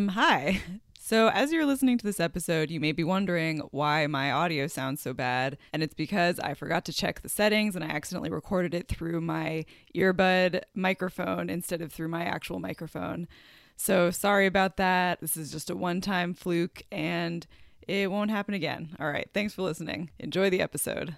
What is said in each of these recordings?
Um, hi. So, as you're listening to this episode, you may be wondering why my audio sounds so bad. And it's because I forgot to check the settings and I accidentally recorded it through my earbud microphone instead of through my actual microphone. So, sorry about that. This is just a one time fluke and it won't happen again. All right. Thanks for listening. Enjoy the episode.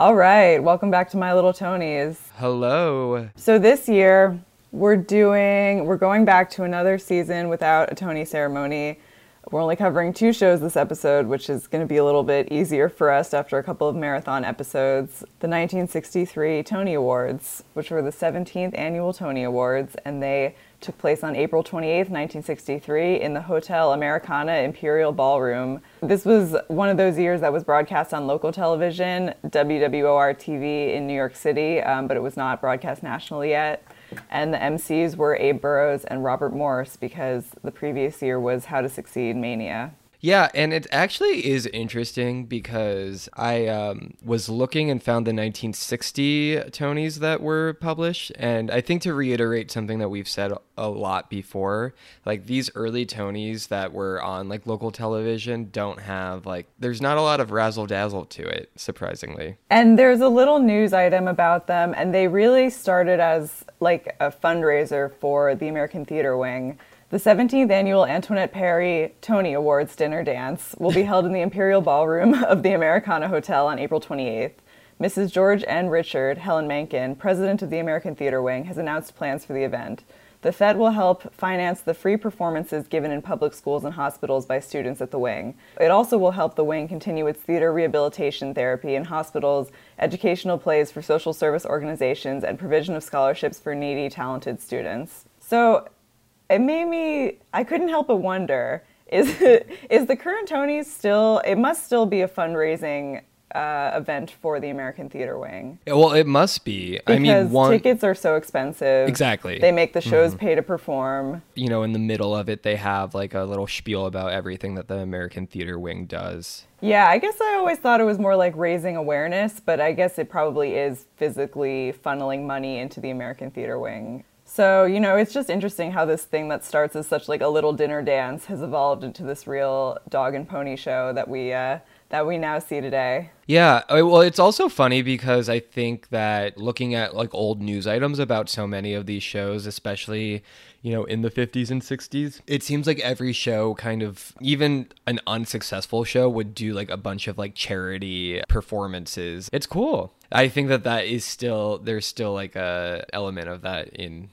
All right, welcome back to My Little Tonys. Hello. So this year we're doing we're going back to another season without a Tony ceremony. We're only covering two shows this episode, which is going to be a little bit easier for us after a couple of marathon episodes. The 1963 Tony Awards, which were the 17th annual Tony Awards, and they took place on April 28, 1963, in the Hotel Americana Imperial Ballroom. This was one of those years that was broadcast on local television, WWOR TV in New York City, um, but it was not broadcast nationally yet. And the MCs were Abe Burrows and Robert Morse because the previous year was How to Succeed Mania. Yeah, and it actually is interesting because I um, was looking and found the 1960 Tonys that were published. And I think to reiterate something that we've said a lot before, like these early Tonys that were on like local television don't have like, there's not a lot of razzle dazzle to it, surprisingly. And there's a little news item about them, and they really started as like a fundraiser for the American Theater Wing. The 17th annual Antoinette Perry Tony Awards dinner dance will be held in the Imperial Ballroom of the Americana Hotel on April 28th. Mrs. George N. Richard, Helen Menken, president of the American Theater Wing, has announced plans for the event. The Fed will help finance the free performances given in public schools and hospitals by students at the wing. It also will help the wing continue its theater rehabilitation therapy in hospitals, educational plays for social service organizations, and provision of scholarships for needy, talented students. So, it made me I couldn't help but wonder is is the current Tony still it must still be a fundraising uh, event for the American Theater Wing. Well, it must be. Because I mean, one tickets are so expensive. Exactly. They make the shows pay to perform. you know, in the middle of it, they have like a little spiel about everything that the American Theater Wing does. Yeah, I guess I always thought it was more like raising awareness, but I guess it probably is physically funneling money into the American Theater Wing. So, you know, it's just interesting how this thing that starts as such like a little dinner dance has evolved into this real dog and pony show that we uh that we now see today. Yeah, well, it's also funny because I think that looking at like old news items about so many of these shows, especially, you know, in the 50s and 60s, it seems like every show kind of, even an unsuccessful show, would do like a bunch of like charity performances. It's cool. I think that that is still, there's still like a element of that in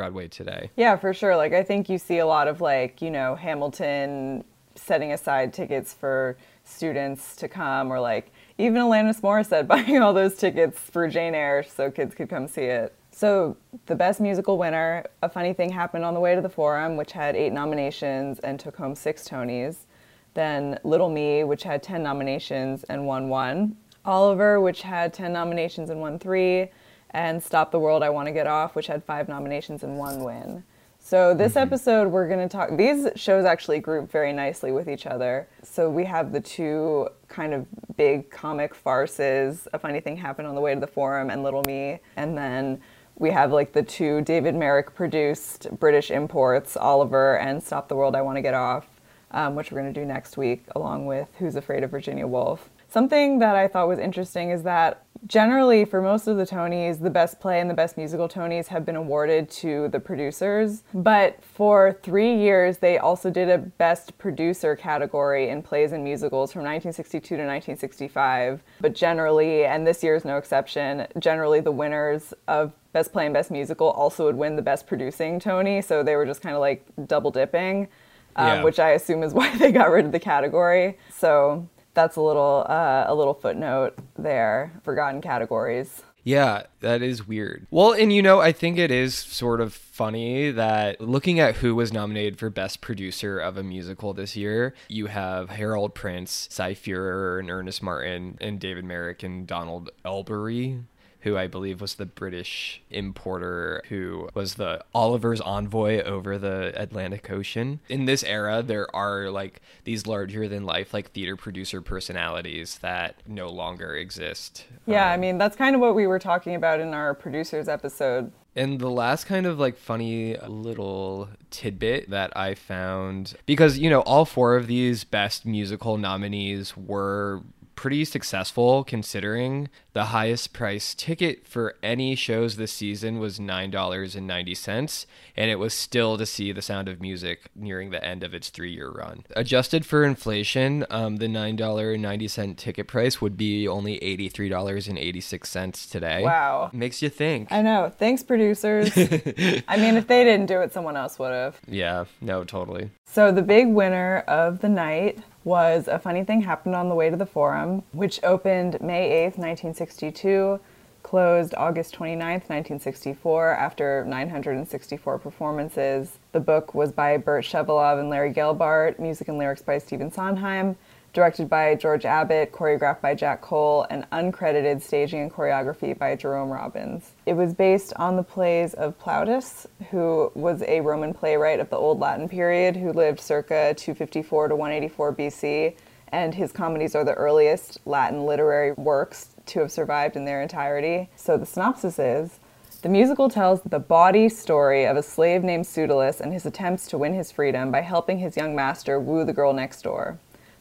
Broadway today. Yeah, for sure. Like I think you see a lot of like, you know, Hamilton setting aside tickets for students to come or like even Alanis Morissette buying all those tickets for Jane Eyre so kids could come see it. So, the best musical winner, A Funny Thing Happened on the Way to the Forum, which had eight nominations and took home six Tonys. Then Little Me, which had 10 nominations and won one. Oliver, which had 10 nominations and won three. And Stop the World, I Want to Get Off, which had five nominations and one win. So, this episode, we're going to talk. These shows actually group very nicely with each other. So, we have the two kind of big comic farces A Funny Thing Happened on the Way to the Forum and Little Me. And then we have like the two David Merrick produced British imports, Oliver and Stop the World, I Want to Get Off, um, which we're going to do next week, along with Who's Afraid of Virginia Woolf. Something that I thought was interesting is that generally, for most of the Tonys, the best play and the best musical Tonys have been awarded to the producers. But for three years, they also did a best producer category in plays and musicals from 1962 to 1965. But generally, and this year is no exception, generally the winners of Best Play and Best Musical also would win the Best Producing Tony. So they were just kind of like double dipping. Um, Yeah. Which I assume is why they got rid of the category. So that's a little uh, a little footnote there. Forgotten categories. Yeah, that is weird. Well, and you know, I think it is sort of funny that looking at who was nominated for Best Producer of a Musical this year, you have Harold Prince, Cy Feuer, and Ernest Martin, and David Merrick and Donald Albery. Who I believe was the British importer who was the Oliver's envoy over the Atlantic Ocean. In this era, there are like these larger than life like theater producer personalities that no longer exist. Yeah, um, I mean, that's kind of what we were talking about in our producers episode. And the last kind of like funny little tidbit that I found because you know all four of these best musical nominees were pretty successful considering the highest price ticket for any shows this season was $9.90 and it was still to see the sound of music nearing the end of its three-year run. Adjusted for inflation um, the $9.90 ticket price would be only $83.86 today. Wow. Makes you think. I know. Thanks producers. I mean if they didn't do it someone else would have. Yeah. No totally. So the big winner of the night was A Funny Thing Happened on the Way to the Forum, which opened May 8th, 1962, closed August 29th, 1964, after 964 performances. The book was by Burt Shevelove and Larry Gelbart, music and lyrics by Stephen Sondheim, directed by George Abbott, choreographed by Jack Cole, and uncredited staging and choreography by Jerome Robbins. It was based on the plays of Plautus, who was a Roman playwright of the Old Latin period who lived circa 254 to 184 BC, and his comedies are the earliest Latin literary works to have survived in their entirety. So the synopsis is the musical tells the bawdy story of a slave named Pseudolus and his attempts to win his freedom by helping his young master woo the girl next door.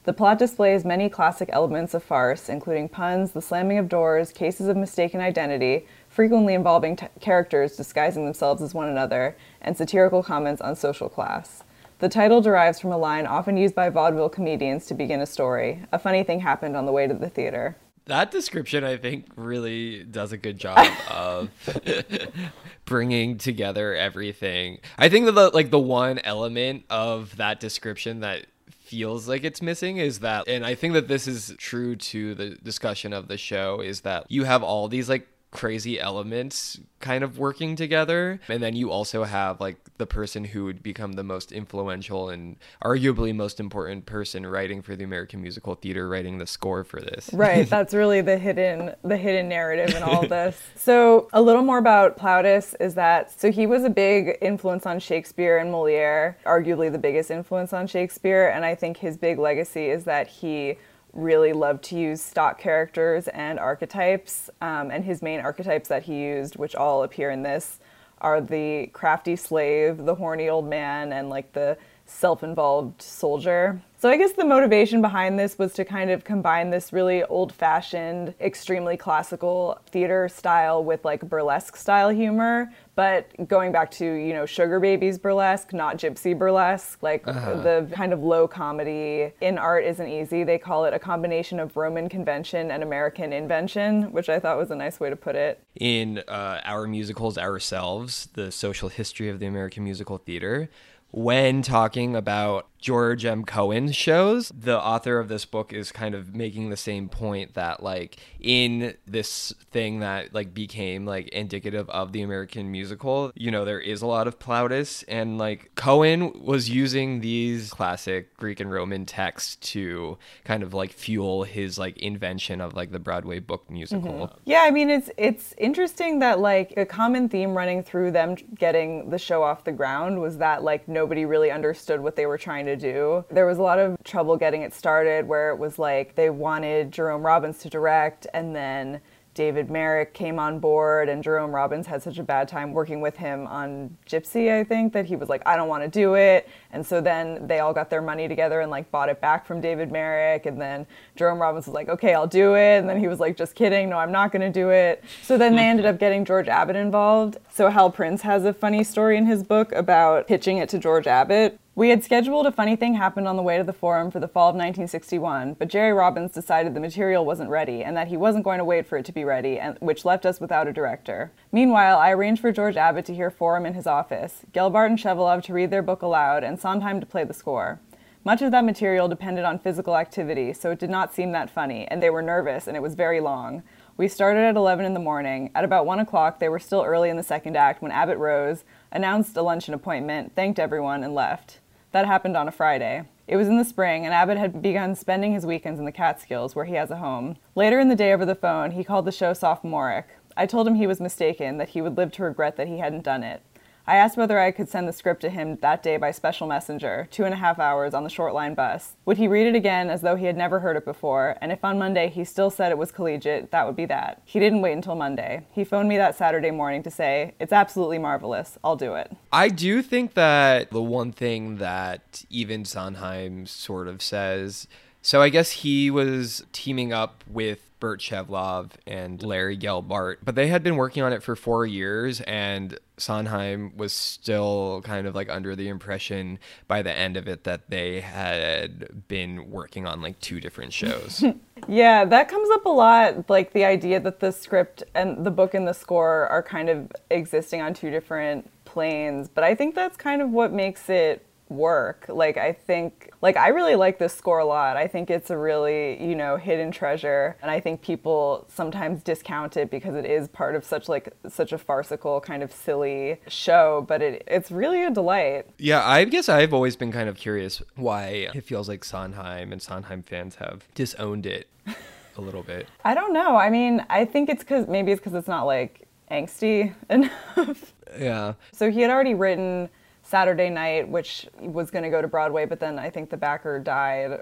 The plot displays many classic elements of farce, including puns, the slamming of doors, cases of mistaken identity, frequently involving t- characters disguising themselves as one another, and satirical comments on social class. The title derives from a line often used by vaudeville comedians to begin a story. A funny thing happened on the way to the theater. That description, I think, really does a good job of bringing together everything. I think that the, like the one element of that description that feels like it's missing is that and I think that this is true to the discussion of the show is that you have all these like crazy elements kind of working together. And then you also have like the person who would become the most influential and arguably most important person writing for the American musical theater writing the score for this. Right that's really the hidden the hidden narrative in all this. So a little more about Plautus is that so he was a big influence on Shakespeare and Moliere arguably the biggest influence on Shakespeare. And I think his big legacy is that he really loved to use stock characters and archetypes. Um, and his main archetypes that he used, which all appear in this, are the crafty slave, the horny old man, and like the self involved soldier. So I guess the motivation behind this was to kind of combine this really old fashioned, extremely classical theater style with like burlesque style humor, but going back to, you know, Sugar Babies burlesque, not gypsy burlesque, like uh-huh. the kind of low comedy in art isn't easy. They call it a combination of Roman convention and American invention, which I thought was a nice way to put it. In uh, our musicals ourselves, the social history of the American musical theater, when talking about George M. Cohan shows, the author of this book is kind of making the same point that like in this thing that like became like indicative of the American musical, you know, there is a lot of Plautus and like Cohan was using these classic Greek and Roman texts to kind of like fuel his like invention of like the Broadway book musical. Mm-hmm. Yeah, I mean it's it's interesting that like a common theme running through them getting the show off the ground was that like nobody really understood what they were trying to do. There was a lot of trouble getting it started where it was like they wanted Jerome Robbins to direct and then David Merrick came on board, and Jerome Robbins had such a bad time working with him on Gypsy, I think, that he was like, I don't want to do it. And so then they all got their money together and like bought it back from David Merrick. And then Jerome Robbins was like, okay, I'll do it. And then he was like, just kidding, no, I'm not going to do it. So then they ended up getting George Abbott involved. So Hal Prince has a funny story in his book about pitching it to George Abbott we had scheduled a funny thing happened on the way to the forum for the fall of 1961, but Jerry Robbins decided the material wasn't ready and that he wasn't going to wait for it to be ready, and, which left us without a director. Meanwhile, I arranged for George Abbott to hear forum in his office, Gelbart and Shevelove to read their book aloud, and Sondheim to play the score. Much of that material depended on physical activity, so it did not seem that funny, and they were nervous, and it was very long. We started at 11 in the morning. At about 1 o'clock, they were still early in the second act when Abbott rose, announced a luncheon appointment, thanked everyone, and left. That happened on a Friday. It was in the spring, and Abbott had begun spending his weekends in the Catskills, where he has a home. Later in the day over the phone, he called the show sophomoric. I told him he was mistaken, that he would live to regret that he hadn't done it. I asked whether I could send the script to him that day by special messenger, two and a half hours on the short line bus. Would he read it again as though he had never heard it before? And if on Monday he still said it was collegiate, that would be that. He didn't wait until Monday. He phoned me that Saturday morning to say, It's absolutely marvelous. I'll do it. I do think that the one thing that even Sondheim sort of says. So I guess he was teaming up with Burt Shevelove and Larry Gelbart, but they had been working on it for four years, and Sondheim was still kind of like under the impression by the end of it that they had been working on like two different shows. yeah, that comes up a lot. Like the idea that the script and the book and the score are kind of existing on two different planes, but I think that's kind of what makes it work. Like I think like I really like this score a lot. I think it's a really, you know, hidden treasure and I think people sometimes discount it because it is part of such like such a farcical kind of silly show, but it it's really a delight. Yeah, I guess I've always been kind of curious why it feels like Sondheim and Sondheim fans have disowned it a little bit. I don't know. I mean, I think it's cuz maybe it's cuz it's not like angsty enough. Yeah. So he had already written Saturday Night, which was going to go to Broadway, but then I think the backer died,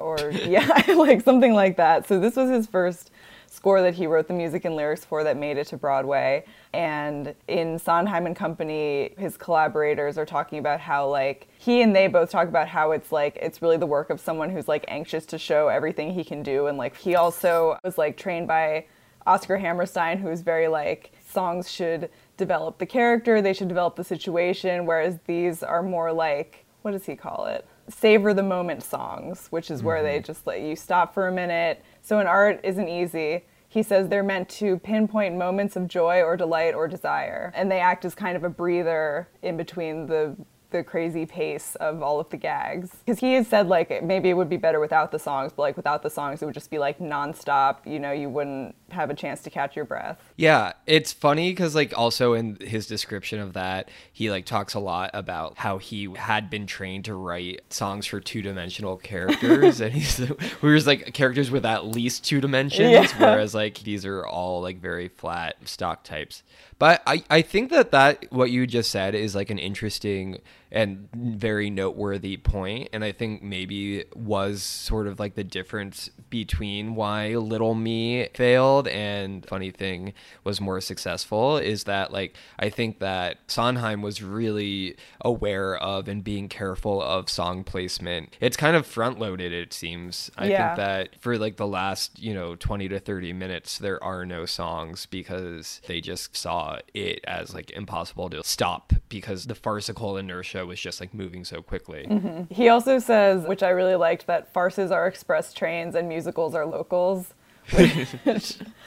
or yeah, like something like that. So this was his first score that he wrote the music and lyrics for that made it to Broadway. And in Sondheim and Company, his collaborators are talking about how like he and they both talk about how it's like it's really the work of someone who's like anxious to show everything he can do. And like he also was like trained by Oscar Hammerstein, who's very like songs should develop the character, they should develop the situation, whereas these are more like, what does he call it? Savor the moment songs, which is mm-hmm. where they mm-hmm. just let you stop for a minute. So an art isn't easy. He says they're meant to pinpoint moments of joy or delight or desire, and they act as kind of a breather in between the the crazy pace of all of the gags. Because he had said like maybe it would be better without the songs, but like without the songs it would just be like nonstop. You know, you wouldn't have a chance to catch your breath. Yeah, it's funny because like also in his description of that, he like talks a lot about how he had been trained to write songs for two dimensional characters, and he's we was like characters with at least two dimensions, yeah. whereas like these are all like very flat stock types. But I, I think that that what you just said is like an interesting and very noteworthy point and i think maybe was sort of like the difference between why little me failed and funny thing was more successful is that like i think that sondheim was really aware of and being careful of song placement it's kind of front loaded it seems i yeah. think that for like the last you know 20 to 30 minutes there are no songs because they just saw it as like impossible to stop because the farcical inertia show was just like moving so quickly. Mm-hmm. He also says, which I really liked, that farces are express trains and musicals are locals.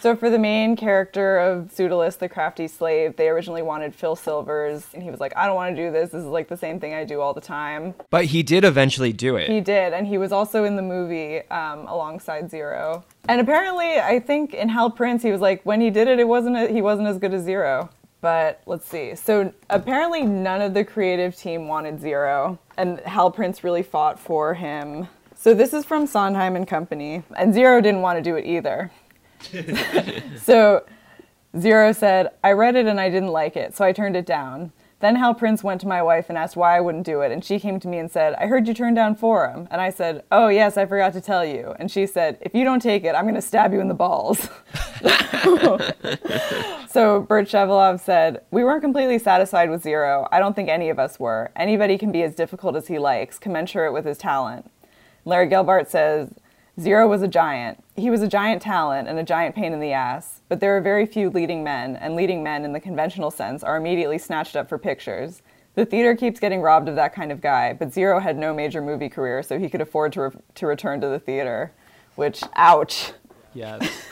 so for the main character of Pseudolus, the crafty slave, they originally wanted Phil Silvers, and he was like, "I don't want to do this. This is like the same thing I do all the time." But he did eventually do it. He did, and he was also in the movie um, alongside Zero. And apparently, I think in Hal Prince, he was like, when he did it, it wasn't a, he wasn't as good as Zero. But let's see. So apparently, none of the creative team wanted Zero, and Hal Prince really fought for him. So this is from Sondheim and Company, and Zero didn't want to do it either. so Zero said, I read it and I didn't like it, so I turned it down. Then Hal Prince went to my wife and asked why I wouldn't do it, and she came to me and said, I heard you turned down Forum. And I said, Oh, yes, I forgot to tell you. And she said, If you don't take it, I'm going to stab you in the balls. so Burt Shevelove said, We weren't completely satisfied with Zero. I don't think any of us were. Anybody can be as difficult as he likes, commensurate with his talent. Larry Gelbart says, Zero was a giant. He was a giant talent and a giant pain in the ass, but there are very few leading men, and leading men in the conventional sense are immediately snatched up for pictures. The theater keeps getting robbed of that kind of guy, but Zero had no major movie career, so he could afford to, re- to return to the theater. Which, ouch. Yes.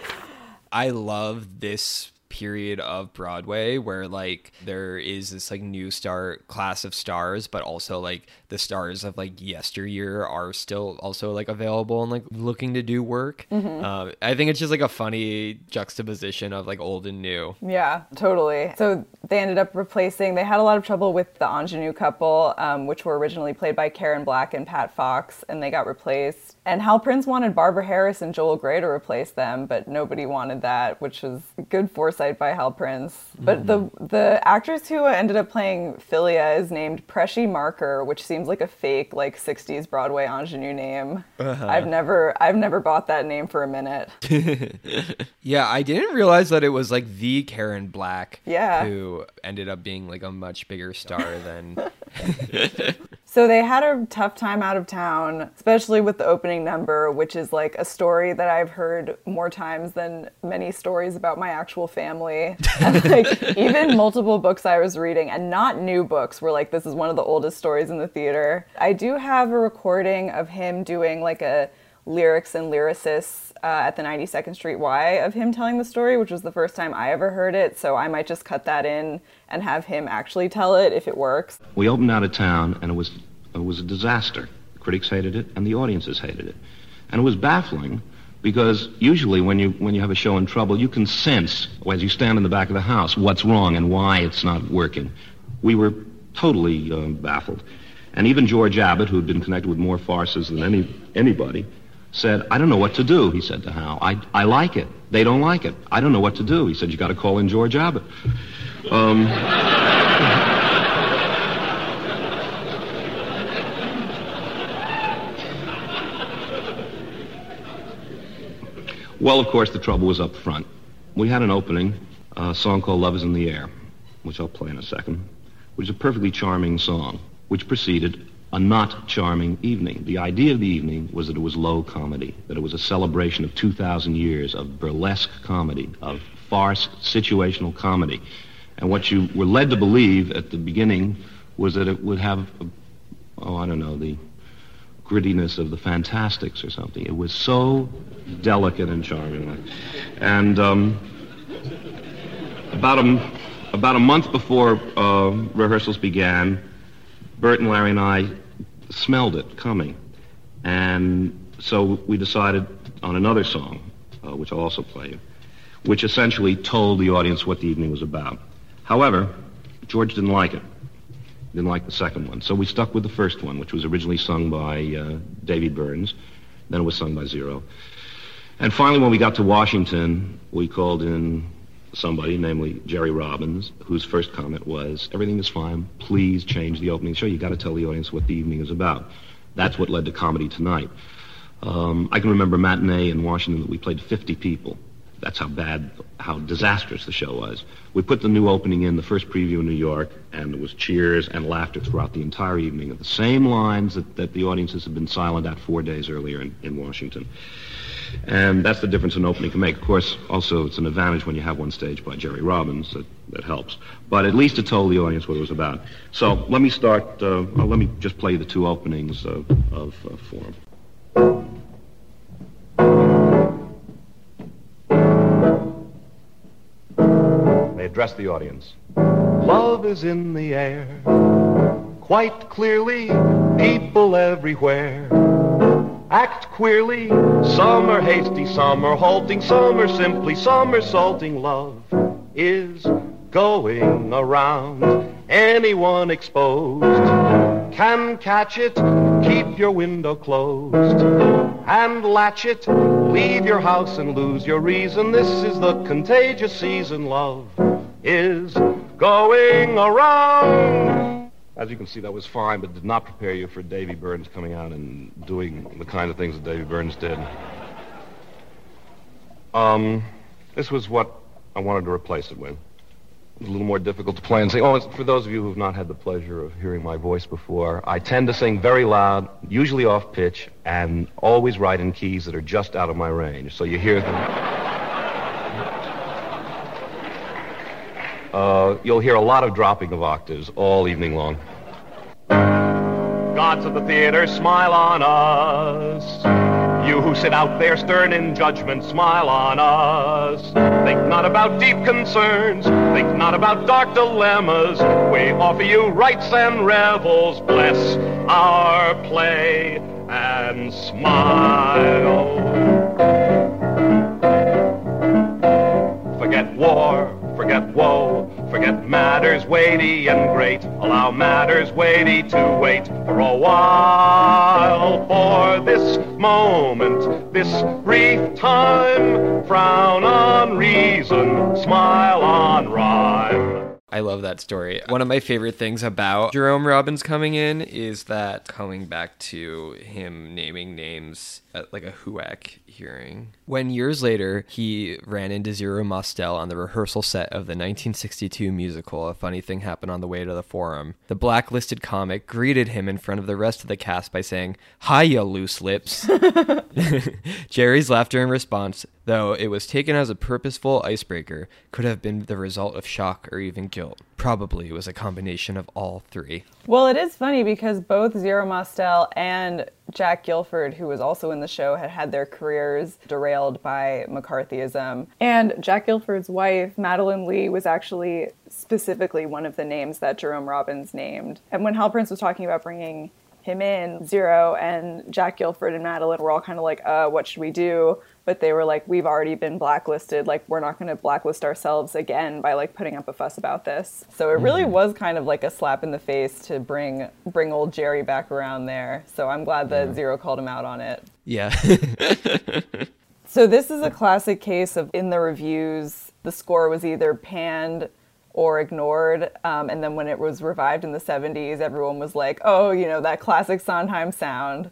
I love this period of Broadway where like there is this like new star class of stars, but also like the stars of like yesteryear are still also like available and like looking to do work. Mm-hmm. Um, I think it's just like a funny juxtaposition of like old and new. Yeah, totally. So they ended up replacing. They had a lot of trouble with the ingenue couple, um, which were originally played by Karen Black and Pat Fox, and they got replaced And Hal Prince wanted Barbara Harris and Joel Grey to replace them, but nobody wanted that, which was good foresight by Hal Prince. But the mm-hmm. the actress who ended up playing Philia is named Preshy Marker, which seems like a fake like 60s Broadway ingenue name. Uh-huh. I've never I've never bought that name for a minute. Yeah, I didn't realize that it was like the Karen Black Yeah. who ended up being like a much bigger star than So they had a tough time out of town, especially with the opening number, which is like a story that I've heard more times than many stories about my actual family. And like even multiple books I was reading and not new books were like this is one of the oldest stories in the theater. I do have a recording of him doing like a lyrics and lyricists uh, at the 92nd Street Y of him telling the story, which was the first time I ever heard it. So I might just cut that in and have him actually tell it if it works. We opened out of town, and it was it was a disaster. The critics hated it, and the audiences hated it, and it was baffling because usually when you when you have a show in trouble, you can sense as you stand in the back of the house what's wrong and why it's not working. We were totally uh, baffled, and even George Abbott, who had been connected with more farces than any anybody, said, "I don't know what to do." He said to Hal, "I I like it. They don't like it. I don't know what to do." He said, "You got to call in George Abbott." Um, Well, of course, the trouble was up front. We had an opening, a song called Love is in the Air, which I'll play in a second, which is a perfectly charming song, which preceded a not charming evening. The idea of the evening was that it was low comedy, that it was a celebration of 2,000 years of burlesque comedy, of farce situational comedy. And what you were led to believe at the beginning was that it would have, oh, I don't know, the grittiness of the Fantasticks or something. It was so delicate and charming. And um, about a about a month before uh, rehearsals began, Burt and Larry and I smelled it coming, and so we decided on another song, uh, which I'll also play you, which essentially told the audience what the evening was about. However, George didn't like it. Didn't like the second one. So we stuck with the first one, which was originally sung by uh, Burns. Then it was sung by Zero. And finally, when we got to Washington, we called in somebody, namely Jerry Robbins, whose first comment was, everything is fine. Please change the opening show. you got to tell the audience what the evening is about. That's what led to Comedy Tonight. Um, I can remember matinee in Washington that we played 50 people. That's how bad, how disastrous the show was. We put the new opening in, the first preview in New York, and there was cheers and laughter throughout the entire evening at the same lines that, that the audiences had been silent at four days earlier in, in Washington. And that's the difference an opening can make. Of course, also it's an advantage when you have one staged by Jerry Robbins that, that helps. But at least it told the audience what it was about. So let me start, uh, let me just play the two openings uh, of uh, Forum. Address the audience. Love is in the air, quite clearly, people everywhere act queerly. Some are hasty, some are halting, some are simply somersaulting. Love is going around. Anyone exposed can catch it. Keep your window closed and latch it. Leave your house and lose your reason. This is the contagious season. Love is going around. As you can see, that was fine, but did not prepare you for Davy Burns coming out and doing the kind of things that Davy Burns did. Um, this was what I wanted to replace it with. It was a little more difficult to play and sing. Oh, for those of you who have not had the pleasure of hearing my voice before, I tend to sing very loud, usually off pitch, and always write in keys that are just out of my range. So you hear them. Uh, you'll hear a lot of dropping of octaves all evening long. Gods of the theater, smile on us. You who sit out there stern in judgment, smile on us. Think not about deep concerns, think not about dark dilemmas. We offer you rites and revels. Bless our play and smile. Forget war, forget woe, forget matters weighty and great. Allow matters weighty to wait for a while. For this moment, this brief time, frown on reason, smile on rhyme. I love that story. One of my favorite things about Jerome Robbins coming in is that coming back to him naming names at like a HUAC hearing. When years later he ran into Zero Mostel on the rehearsal set of the 1962 musical A Funny Thing Happened on the Way to the Forum, the blacklisted comic greeted him in front of the rest of the cast by saying, Hiya, loose lips. Jerry's laughter in response, though it was taken as a purposeful icebreaker, could have been the result of shock or even guilt. Probably was a combination of all three. Well, it is funny because both Zero Mostel and Jack Gilford, who was also in the show, had had their careers derailed by McCarthyism. And Jack Gilford's wife, Madeline Lee, was actually specifically one of the names that Jerome Robbins named. And when Hal Prince was talking about bringing him in, Zero and Jack Gilford and Madeline were all kind of like, uh, what should we do? But they were like, we've already been blacklisted. Like, we're not going to blacklist ourselves again by like putting up a fuss about this. So it really was kind of like a slap in the face to bring bring old Jerry back around there. So I'm glad that Zero called him out on it. Yeah. So this is a classic case of in the reviews, the score was either panned or ignored. Um, and then when it was revived in the 70s, everyone was like, oh, you know, that classic Sondheim sound.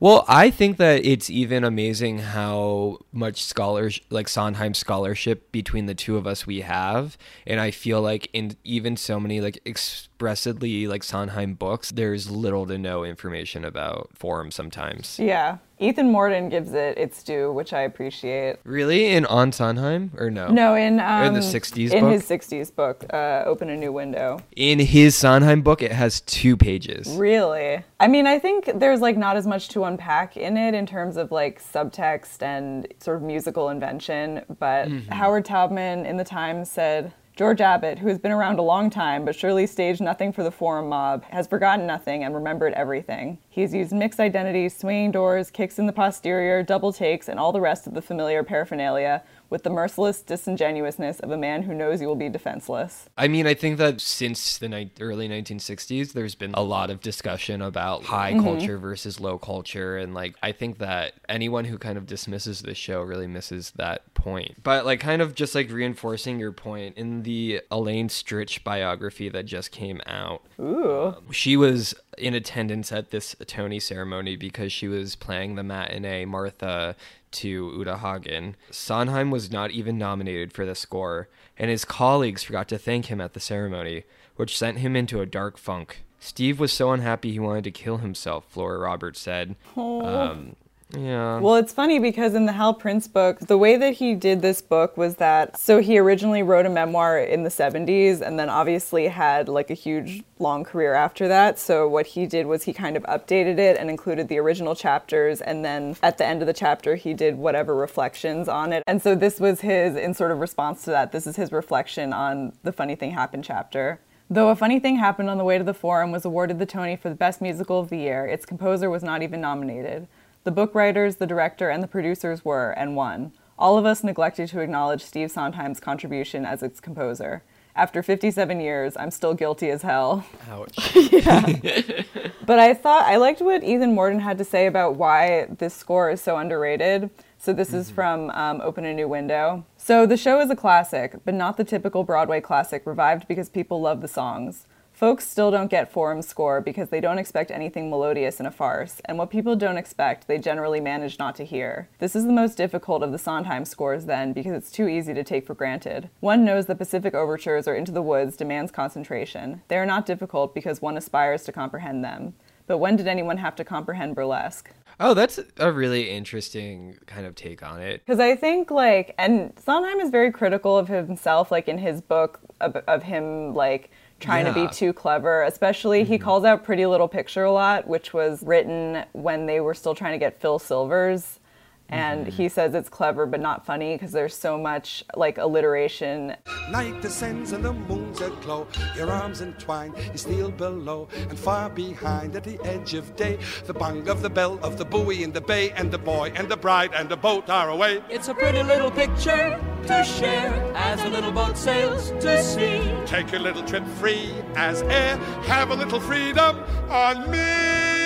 Well, I think that it's even amazing how much scholars like Sondheim scholarship between the two of us we have, and I feel like in even so many like expressly like Sondheim books, there's little to no information about Forum sometimes. Yeah. Ethan Mordden gives it its due, which I appreciate. Really, in on Sondheim or no? No, in um, in the 60s in book? his 60s book, uh, Open a New Window. In his Sondheim book, it has two pages. Really? I mean, I think there's like not as much to unpack in it in terms of like subtext and sort of musical invention, but Howard Taubman in the Times said George Abbott, who has been around a long time but surely staged nothing for the forum mob, has forgotten nothing and remembered everything. He has used mixed identities, swinging doors, kicks in the posterior, double takes, and all the rest of the familiar paraphernalia with the merciless disingenuousness of a man who knows you will be defenseless. I mean, I think that since the ni- early 1960s, there's been a lot of discussion about high mm-hmm. culture versus low culture. And like, I think that anyone who kind of dismisses this show really misses that point. But like, kind of just like reinforcing your point in the Elaine Stritch biography that just came out, Ooh. Um, she was in attendance at this Tony ceremony because she was playing the matinee Martha to Uta Hagen. Sondheim was not even nominated for the score, and his colleagues forgot to thank him at the ceremony, which sent him into a dark funk. Steve was so unhappy he wanted to kill himself, Flora Roberts said. Um, yeah. Well, it's funny because in the Hal Prince book, the way that he did this book was that so he originally wrote a memoir in the 70s and then obviously had like a huge long career after that. So what he did was he kind of updated it and included the original chapters and then at the end of the chapter he did whatever reflections on it. And so this was his in sort of response to that. This is his reflection on the funny thing happened chapter. Though a funny thing happened on the way to the forum was awarded the Tony for the best musical of the year, its composer was not even nominated. The book writers, the director, and the producers were, and won. All of us neglected to acknowledge Steve Sondheim's contribution as its composer. After 57 years, I'm still guilty as hell. Ouch. But I thought I liked what Ethan Mordden had to say about why this score is so underrated. So this is from um, Open a New Window. So the show is a classic, but not the typical Broadway classic revived because people love the songs. Folks still don't get forum score because they don't expect anything melodious in a farce, and what people don't expect, they generally manage not to hear. This is the most difficult of the Sondheim scores, then, because it's too easy to take for granted. One knows that Pacific overtures or Into the Woods demands concentration. They are not difficult because one aspires to comprehend them. But when did anyone have to comprehend burlesque? Oh, that's a really interesting kind of take on it. Because I think, like, and Sondheim is very critical of himself, like, in his book, of, of him, like, trying to be too clever. Especially, he mm-hmm. calls out Pretty Little Picture a lot, which was written when they were still trying to get Phil Silvers. And mm-hmm. he says it's clever but not funny because there's so much like alliteration. Night descends and the moon's aglow. Your arms entwined, you steal below and far behind at the edge of day. The bung of the bell of the buoy in the bay, and the boy and the bride and the boat are away. It's a pretty little picture to share as a little boat sails to sea. Take your little trip free as air. Have a little freedom on me.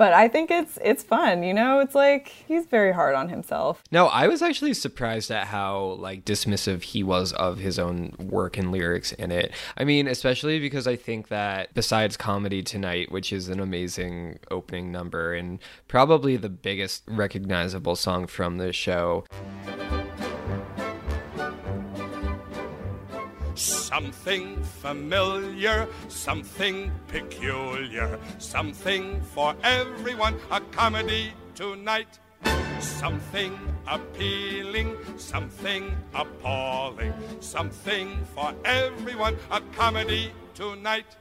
But I think it's it's fun, you know? It's like he's very hard on himself. No, I was actually surprised at how like dismissive he was of his own work and lyrics in it. I mean, especially because I think that besides Comedy Tonight, which is an amazing opening number and probably the biggest recognizable song from the show, Something familiar, something peculiar, something for everyone. A comedy tonight. Something appealing, something appalling, something for everyone. A comedy tonight.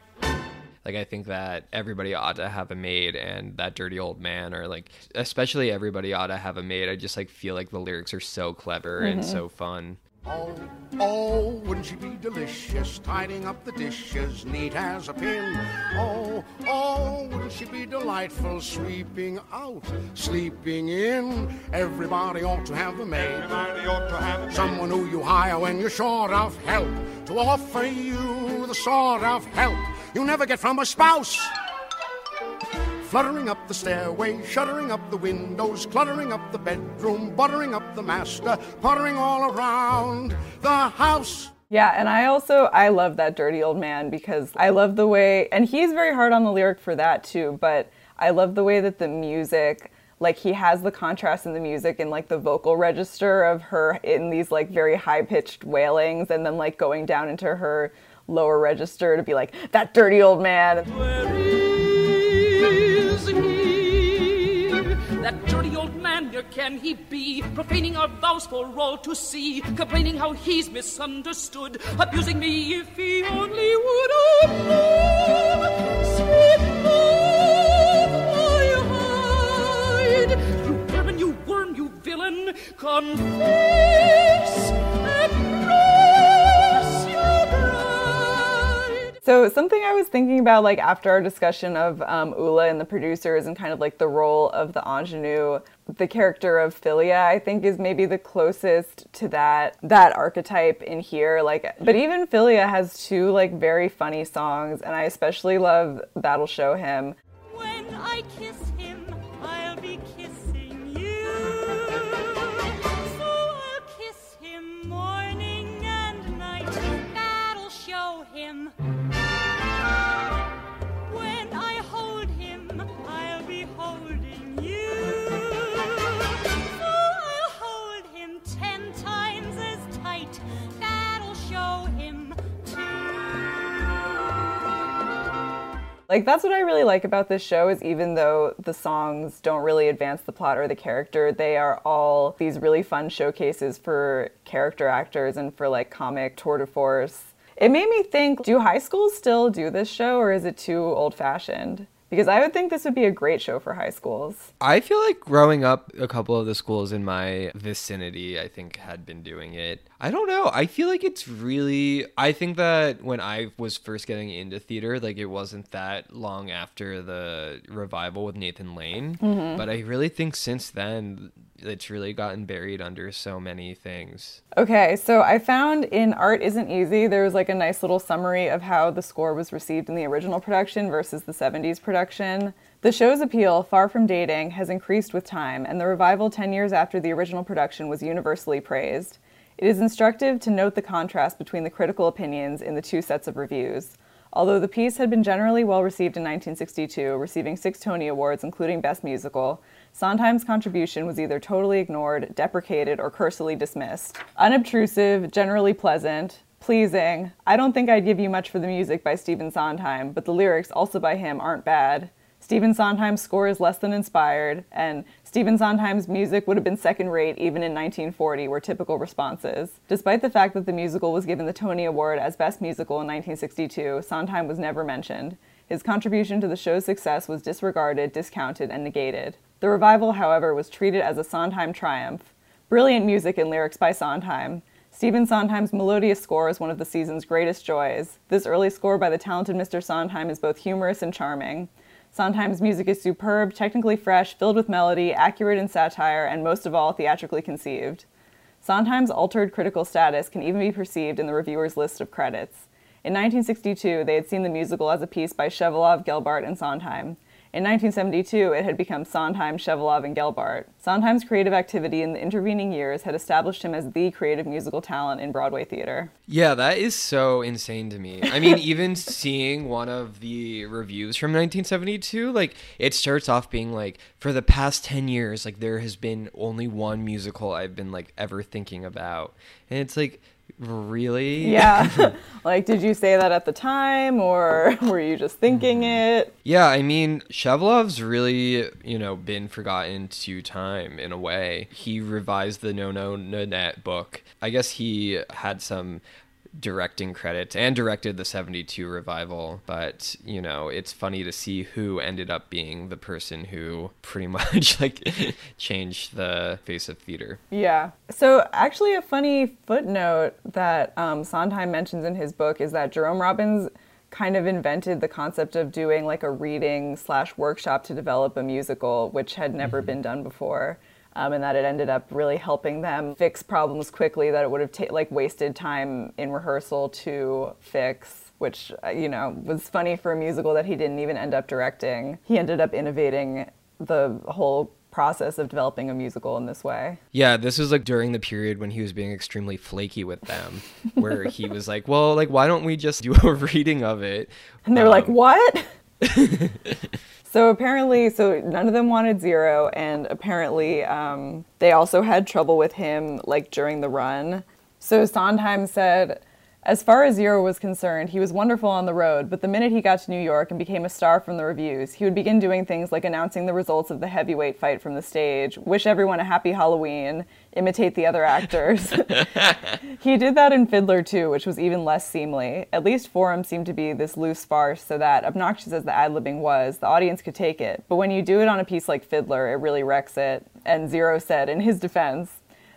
Like I think that everybody ought to have a maid and that dirty old man or like especially everybody ought to have a maid. I just like feel like the lyrics are so clever and mm-hmm. so fun. Oh, oh, wouldn't she be delicious, tidying up the dishes, neat as a pin? Oh, oh, wouldn't she be delightful, sweeping out, sleeping in? Everybody ought to have a maid. Everybody ought to have a Someone who you hire when you're short of help, to offer you the sort of help you never get from a spouse. Fluttering up the stairway, shuttering up the windows, cluttering up the bedroom, buttering up the master, puttering all around the house. Yeah, and I also I love that dirty old man because I love the way and he's very hard on the lyric for that too, but I love the way that the music like he has the contrast in the music and like the vocal register of her in these like very high pitched wailings and then like going down into her lower register to be like that dirty old man. That dirty old man, where can he be? Profaning our vows for all to see, complaining how he's misunderstood, abusing me if he only would. Love, sweet love, I hide. You vermin, you worm, you villain, confess So something I was thinking about, like after our discussion of um, Ulla and the producers, and kind of like the role of the ingenue, the character of Philia, I think is maybe the closest to that that archetype in here. Like, but even Philia has two like very funny songs, and I especially love "That'll Show Him." When I kiss him, I'll be kissing you. So I'll kiss him morning and night. That'll show him. Like that's what I really like about this show is even though the songs don't really advance the plot or the character, they are all these really fun showcases for character actors and for like comic tour de force. It made me think, do high schools still do this show or is it too old fashioned? Because I would think this would be a great show for high schools. I feel like growing up, a couple of the schools in my vicinity, I think, had been doing it. I don't know. I feel like it's really. I think that when I was first getting into theater, like it wasn't that long after the revival with Nathan Lane. Mm-hmm. But I really think since then, it's really gotten buried under so many things. Okay, so I found in Art Isn't Easy, there was like a nice little summary of how the score was received in the original production versus the 70s production. The show's appeal, far from dating, has increased with time, and the revival 10 years after the original production was universally praised. It is instructive to note the contrast between the critical opinions in the two sets of reviews. Although the piece had been generally well received in 1962, receiving six Tony Awards, including Best Musical, Sondheim's contribution was either totally ignored, deprecated, or cursily dismissed. Unobtrusive, generally pleasant, pleasing. I don't think I'd give you much for the music by Stephen Sondheim, but the lyrics, also by him, aren't bad. Stephen Sondheim's score is less than inspired, and Stephen Sondheim's music would have been second rate even in 1940, were typical responses. Despite the fact that the musical was given the Tony Award as Best Musical in 1962, Sondheim was never mentioned. His contribution to the show's success was disregarded, discounted, and negated. The revival, however, was treated as a Sondheim triumph. Brilliant music and lyrics by Sondheim. Stephen Sondheim's melodious score is one of the season's greatest joys. This early score by the talented Mr. Sondheim is both humorous and charming. Sondheim's music is superb, technically fresh, filled with melody, accurate in satire, and most of all, theatrically conceived. Sondheim's altered critical status can even be perceived in the reviewer's list of credits. In 1962, they had seen the musical as a piece by Shevelove, Gelbart, and Sondheim. In 1972, it had become Sondheim, Shevelove, and Gelbart. Sondheim's creative activity in the intervening years had established him as the creative musical talent in Broadway theater. Yeah, that is so insane to me. I mean, even seeing one of the reviews from 1972, like it starts off being like, for the past 10 years, like there has been only one musical I've been like ever thinking about. And it's like, really? Yeah. like, did you say that at the time, or were you just thinking mm-hmm. it? Yeah, I mean, Shevelove's really, you know, been forgotten to time in a way. He revised the No No Nanette book. I guess he had some directing credits and directed the 72 revival but you know it's funny to see who ended up being the person who pretty much like changed the face of theater Yeah. So, actually, a funny footnote that um, Sondheim mentions in his book is that Jerome Robbins kind of invented the concept of doing like a reading slash workshop to develop a musical, which had never been done before. Um, and that it ended up really helping them fix problems quickly that it would have ta- like wasted time in rehearsal to fix which uh, you know was funny for a musical that he didn't even end up directing he ended up innovating the whole process of developing a musical in this way Yeah, this was like during the period when he was being extremely flaky with them, where he was like, "Well, like, why don't we just do a reading of it?" And they were like, Um, "What?" so apparently, so none of them wanted Zero, and apparently, um, they also had trouble with him like during the run. So Sondheim said, as far as Zero was concerned, he was wonderful on the road, but the minute he got to New York and became a star from the reviews, he would begin doing things like announcing the results of the heavyweight fight from the stage, wish everyone a happy Halloween, imitate the other actors. He did that in Fiddler too, which was even less seemly. At least Forum seemed to be this loose farce, so that, obnoxious as the ad libbing was, the audience could take it. But when you do it on a piece like Fiddler, it really wrecks it. And Zero said, in his defense,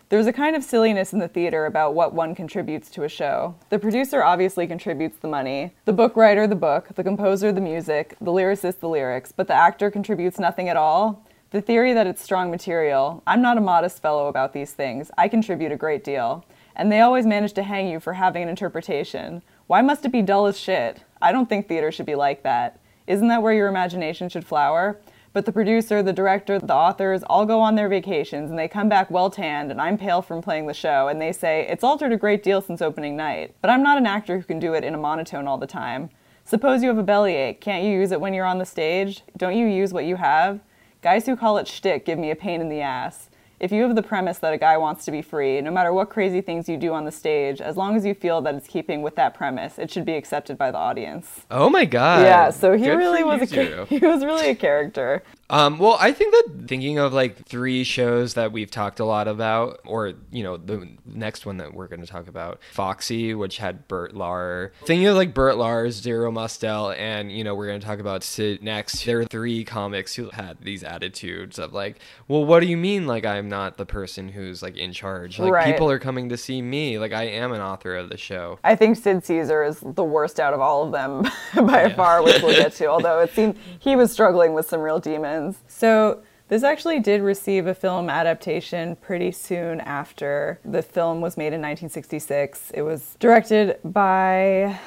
there's a kind of silliness in the theater about what one contributes to a show. The producer obviously contributes the money, the book writer the book, the composer the music, the lyricist the lyrics, but the actor contributes nothing at all. The theory that it's strong material, I'm not a modest fellow about these things. I contribute a great deal. And they always manage to hang you for having an interpretation. Why must it be dull as shit? I don't think theater should be like that. Isn't that where your imagination should flower? But the producer, the director, the authors all go on their vacations and they come back well tanned, and I'm pale from playing the show, and they say, It's altered a great deal since opening night. But I'm not an actor who can do it in a monotone all the time. Suppose you have a bellyache. Can't you use it when you're on the stage? Don't you use what you have? Guys who call it shtick give me a pain in the ass. If you have the premise that a guy wants to be free, no matter what crazy things you do on the stage, as long as you feel that it's keeping with that premise, it should be accepted by the audience. Oh my god! yeah, so he Good really was a he was really a character. Um, well, I think that thinking of like three shows that we've talked a lot about, or you know, the next one that we're going to talk about, Foxy, which had Bert Lahr. Thinking of like Bert Lahr's Zero Mostel, and you know, we're going to talk about Sid next. There are three comics who had these attitudes of like, well, what do you mean? Like, I'm not the person who's like in charge. Like, Right. people are coming to see me. Like, I am an author of the show. I think Sid Caesar is the worst out of all of them by far, which we'll get to, although it seemed he was struggling with some real demons. So, this actually did receive a film adaptation pretty soon after the film was made in 1966. It was directed by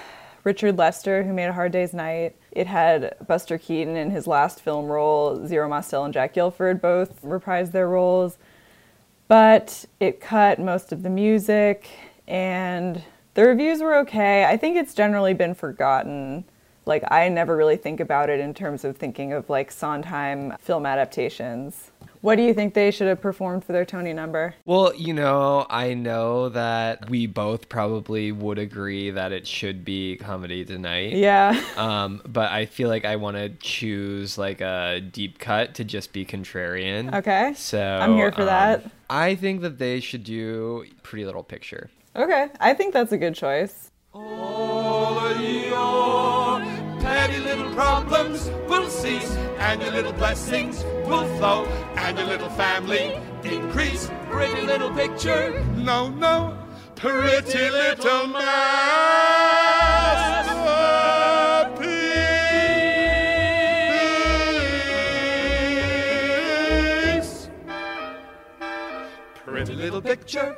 Richard Lester, who made A Hard Day's Night. It had Buster Keaton in his last film role, Zero Mostel and Jack Gilford both reprised their roles but it cut most of the music and the reviews were okay. I think it's generally been forgotten. Like I never really think about it in terms of thinking of like Sondheim film adaptations. What do you think they should have performed for their Tony number? Well, you know, I know that we both probably would agree that it should be Comedy Tonight. Yeah. Um, but I feel like I want to choose like a deep cut to just be contrarian. Okay. So I'm here for um, that. I think that they should do Pretty Little Picture. Okay. I think that's a good choice. Problems cease, and your little blessings will flow, and your little family increase. Pretty little picture. No, no, pretty little masterpiece. Pretty little picture.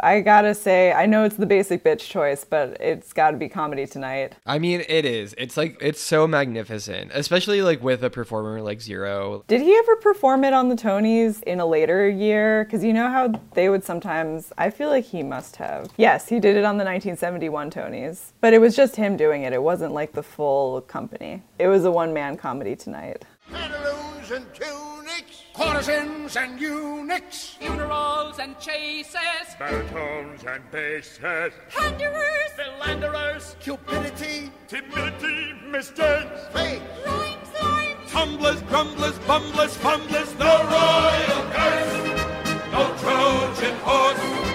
I gotta say, I know it's the basic bitch choice, but it's gotta be comedy tonight. I mean, it is. It's like it's so magnificent, especially like with a performer like Zero. Did he ever perform it on the Tonys in a later year? Because you know how they would sometimes. I feel like he must have. Yes, he did it on the 1971 Tonys, but it was just him doing it. It wasn't like the full company. It was a one man comedy tonight. Pantaloons and tunics, courtesans and eunuchs, Funerals and chases. Baritones and basses. Thunderers, Philanderers. cupidity, Timidity, mistakes. faith, rhymes, limes, Tumblers, grumblers, bumblers, fumblers, no royal curse, no Trojan horse,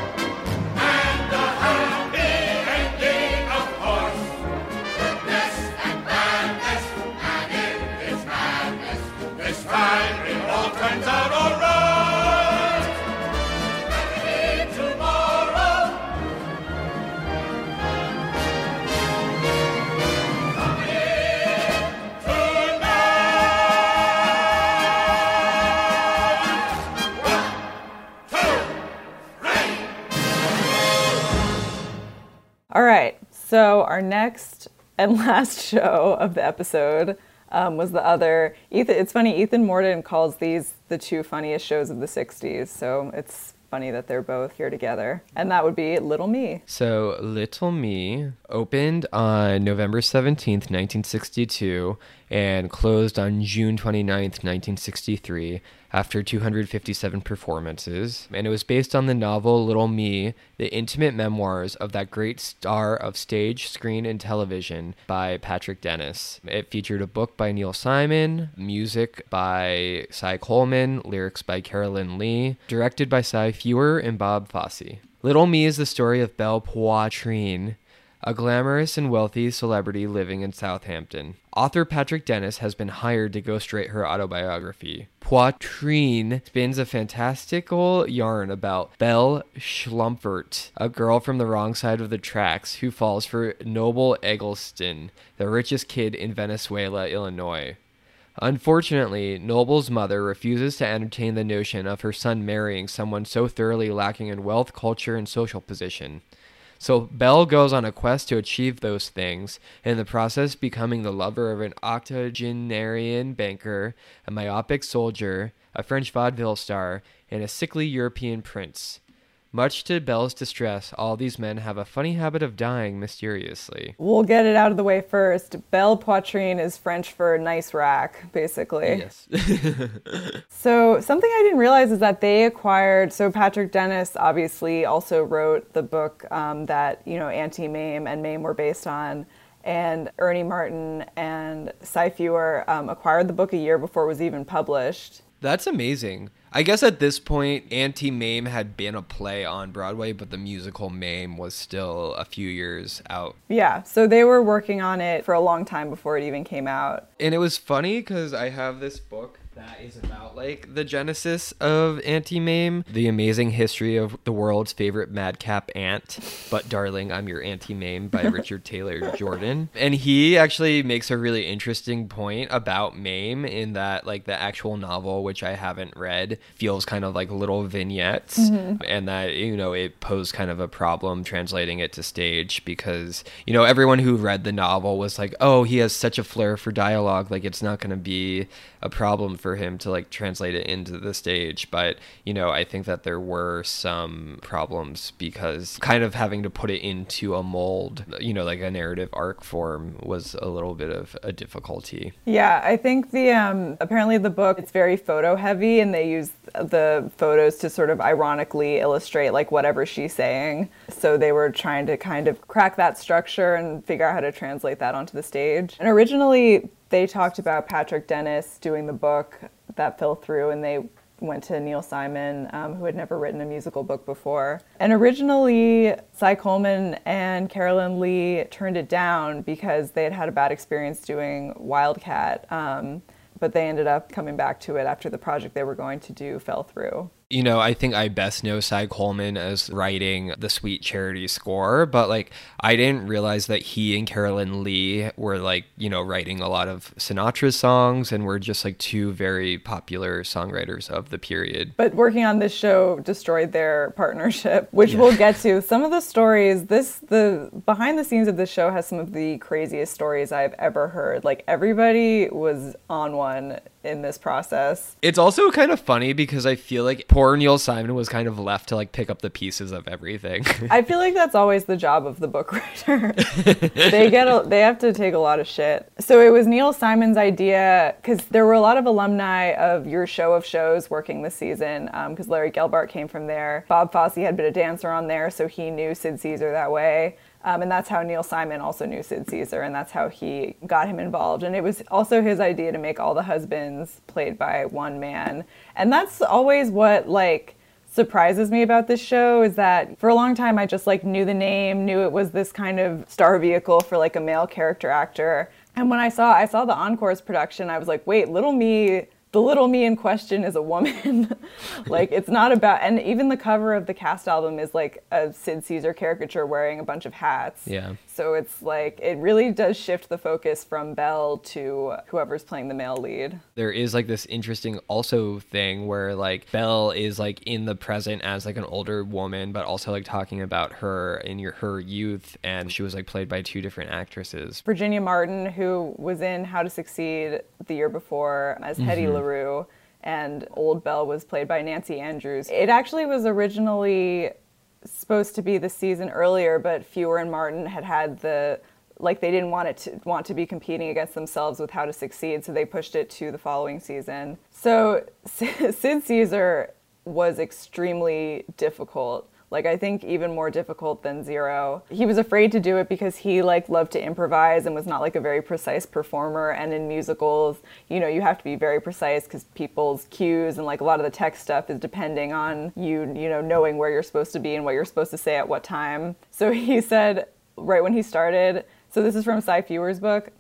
so our next and last show of the episode um, was the other. Ethan, it's funny, Ethan Mordden calls these the two funniest shows of the 60s, so it's funny that they're both here together. And that would be Little Me. So, Little Me opened on November 17th, 1962, and closed on June 29th, 1963, after 257 performances. And it was based on the novel Little Me, the intimate memoirs of that great star of stage, screen, and television by Patrick Dennis. It featured a book by Neil Simon, music by Cy Coleman, lyrics by Carolyn Leigh, directed by Cy Feuer and Bob Fosse. Little Me is the story of Belle Poitrine, a glamorous and wealthy celebrity living in Southampton. Author Patrick Dennis has been hired to ghostwrite her autobiography. Poitrine spins a fantastical yarn about Belle Schlumpfert, a girl from the wrong side of the tracks who falls for Noble Eggleston, the richest kid in Venezuela, Illinois. Unfortunately, Noble's mother refuses to entertain the notion of her son marrying someone so thoroughly lacking in wealth, culture, and social position. So Belle goes on a quest to achieve those things, in the process becoming the lover of an octogenarian banker, a myopic soldier, a French vaudeville star, and a sickly European prince. Much to Belle's distress, all these men have a funny habit of dying mysteriously. We'll get it out of the way first. Belle Poitrine is French for nice rack, basically. Yes. So something I didn't realize is that they acquired. So Patrick Dennis obviously also wrote the book um, that you know Auntie Mame and Mame were based on, and Ernie Martin and Cy Feuer um, acquired the book a year before it was even published. That's amazing. I guess at this point, Auntie Mame had been a play on Broadway, but the musical Mame was still a few years out. Yeah, so they were working on it for a long time before it even came out. And it was funny because I have this book that is about like the genesis of Auntie Mame, the amazing history of the world's favorite madcap aunt. But darling, I'm your Auntie Mame by Richard Tyler Jordan. And he actually makes a really interesting point about Mame in that like the actual novel, which I haven't read, feels kind of like little vignettes mm-hmm. and that you know it posed kind of a problem translating it to stage because you know everyone who read the novel was like oh he has such a flair for dialogue like it's not going to be a problem for him to like translate it into the stage but you know i think that there were some problems because kind of having to put it into a mold you know like a narrative arc form was a little bit of a difficulty Yeah, I think the um, apparently the book it's very photo heavy, and they use the photos to sort of ironically illustrate like whatever she's saying. So they were trying to kind of crack that structure and figure out how to translate that onto the stage. And originally they talked about Patrick Dennis doing the book that fell through, and they went to Neil Simon, um, who had never written a musical book before. And originally, Cy Coleman and Carolyn Leigh turned it down because they had had a bad experience doing Wildcat. Um, but they ended up coming back to it after the project they were going to do fell through you know, I think I best know Cy Coleman as writing the Sweet Charity score, but like I didn't realize that he and Carolyn Leigh were like, you know, writing a lot of Sinatra's songs and were just like two very popular songwriters of the period. But working on this show destroyed their partnership, which yeah. we'll get to. Some of the stories, this the behind the scenes of this show has some of the craziest stories I've ever heard. Like everybody was on one in this process. It's also kind of funny because I feel like poor Neil Simon was kind of left to like pick up the pieces of everything. I feel like that's always the job of the book writer. they get a, they have to take a lot of shit. So it was Neil Simon's idea because there were a lot of alumni of your show of shows working this season because um, Larry Gelbart came from there. Bob Fosse had been a dancer on there, so he knew Sid Caesar that way. Um, and that's how Neil Simon also knew Sid Caesar, and that's how he got him involved. And it was also his idea to make all the husbands played by one man. And that's always what, like, surprises me about this show is that for a long time I just like knew the name, knew it was this kind of star vehicle for like a male character actor. And when I saw I saw the Encores production, I was like, wait, little me the little me in question is a woman. like it's not about and even the cover of the cast album is like a Sid Caesar caricature wearing a bunch of hats. Yeah. So it's like it really does shift the focus from Belle to whoever's playing the male lead. There is like this interesting also thing where like Belle is like in the present as like an older woman, but also like talking about her in your her youth, and she was like played by two different actresses. Virginia Martin, who was in How to Succeed the year before as mm-hmm. Hedy LaRue and Old Belle was played by Nancy Andrews. It actually was originally supposed to be the season earlier, but Feuer and Martin had had the like they didn't want it to want to be competing against themselves with How to Succeed, so they pushed it to the following season. So Sid Caesar was extremely difficult like I think even more difficult than Zero. He was afraid to do it because he like loved to improvise and was not like a very precise performer and in musicals, you know, you have to be very precise cuz people's cues and like a lot of the tech stuff is depending on you, you know, knowing where you're supposed to be and what you're supposed to say at what time. So he said right when he started, so this is from Cy Feuer's book,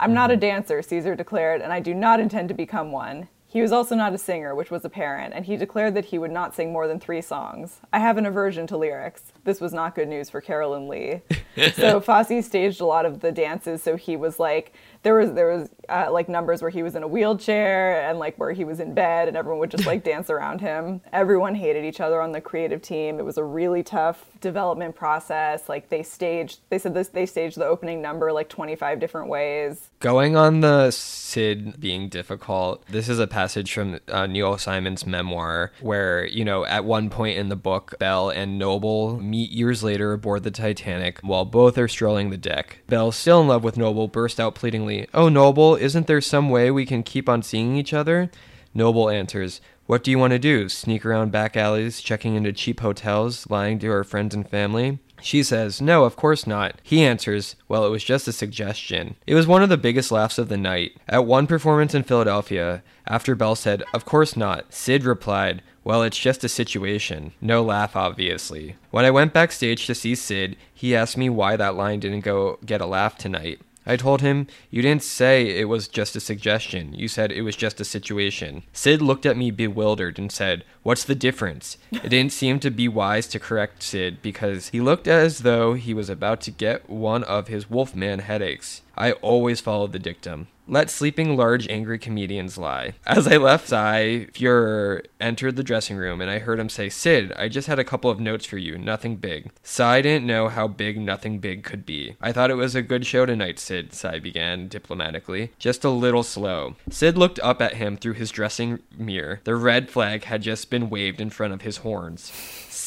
I'm not a mm-hmm. dancer, Caesar declared, and I do not intend to become one. He was also not a singer, which was apparent, and he declared that he would not sing more than three songs. I have an aversion to lyrics. This was not good news for Carolyn Leigh. so Fosse staged a lot of the dances, so he was like, there was there was uh, like numbers where he was in a wheelchair and like where he was in bed and everyone would just like dance around him. Everyone hated each other on the creative team. It was a really tough development process. Like they staged they said this they staged the opening number like 25 different ways. Going on the sid being difficult this is a passage from uh, neil simon's memoir where you know at one point in the book Belle and noble meet years later aboard the titanic while both are strolling the deck belle still in love with noble burst out pleadingly Oh, Noble, isn't there some way we can keep on seeing each other? Noble answers, What do you want to do? Sneak around back alleys, checking into cheap hotels, lying to our friends and family? She says, No, of course not. He answers, Well, it was just a suggestion. It was one of the biggest laughs of the night. At one performance in Philadelphia, after Belle said, Of course not, Sid replied, Well, it's just a situation. No laugh, obviously. When I went backstage to see Sid, he asked me why that line didn't go get a laugh tonight. I told him, You didn't say it was just a suggestion. You said it was just a situation. Sid looked at me bewildered and said, What's the difference? It didn't seem to be wise to correct Sid because he looked as though he was about to get one of his Wolfman headaches. I always followed the dictum. Let sleeping large angry comedians lie. As I left, Cy Feuer entered the dressing room and I heard him say, Sid, I just had a couple of notes for you, nothing big. Cy didn't know how big nothing big could be. I thought it was a good show tonight, Sid, Cy began diplomatically. Just a little slow. Sid looked up at him through his dressing mirror. The red flag had just been waved in front of his horns.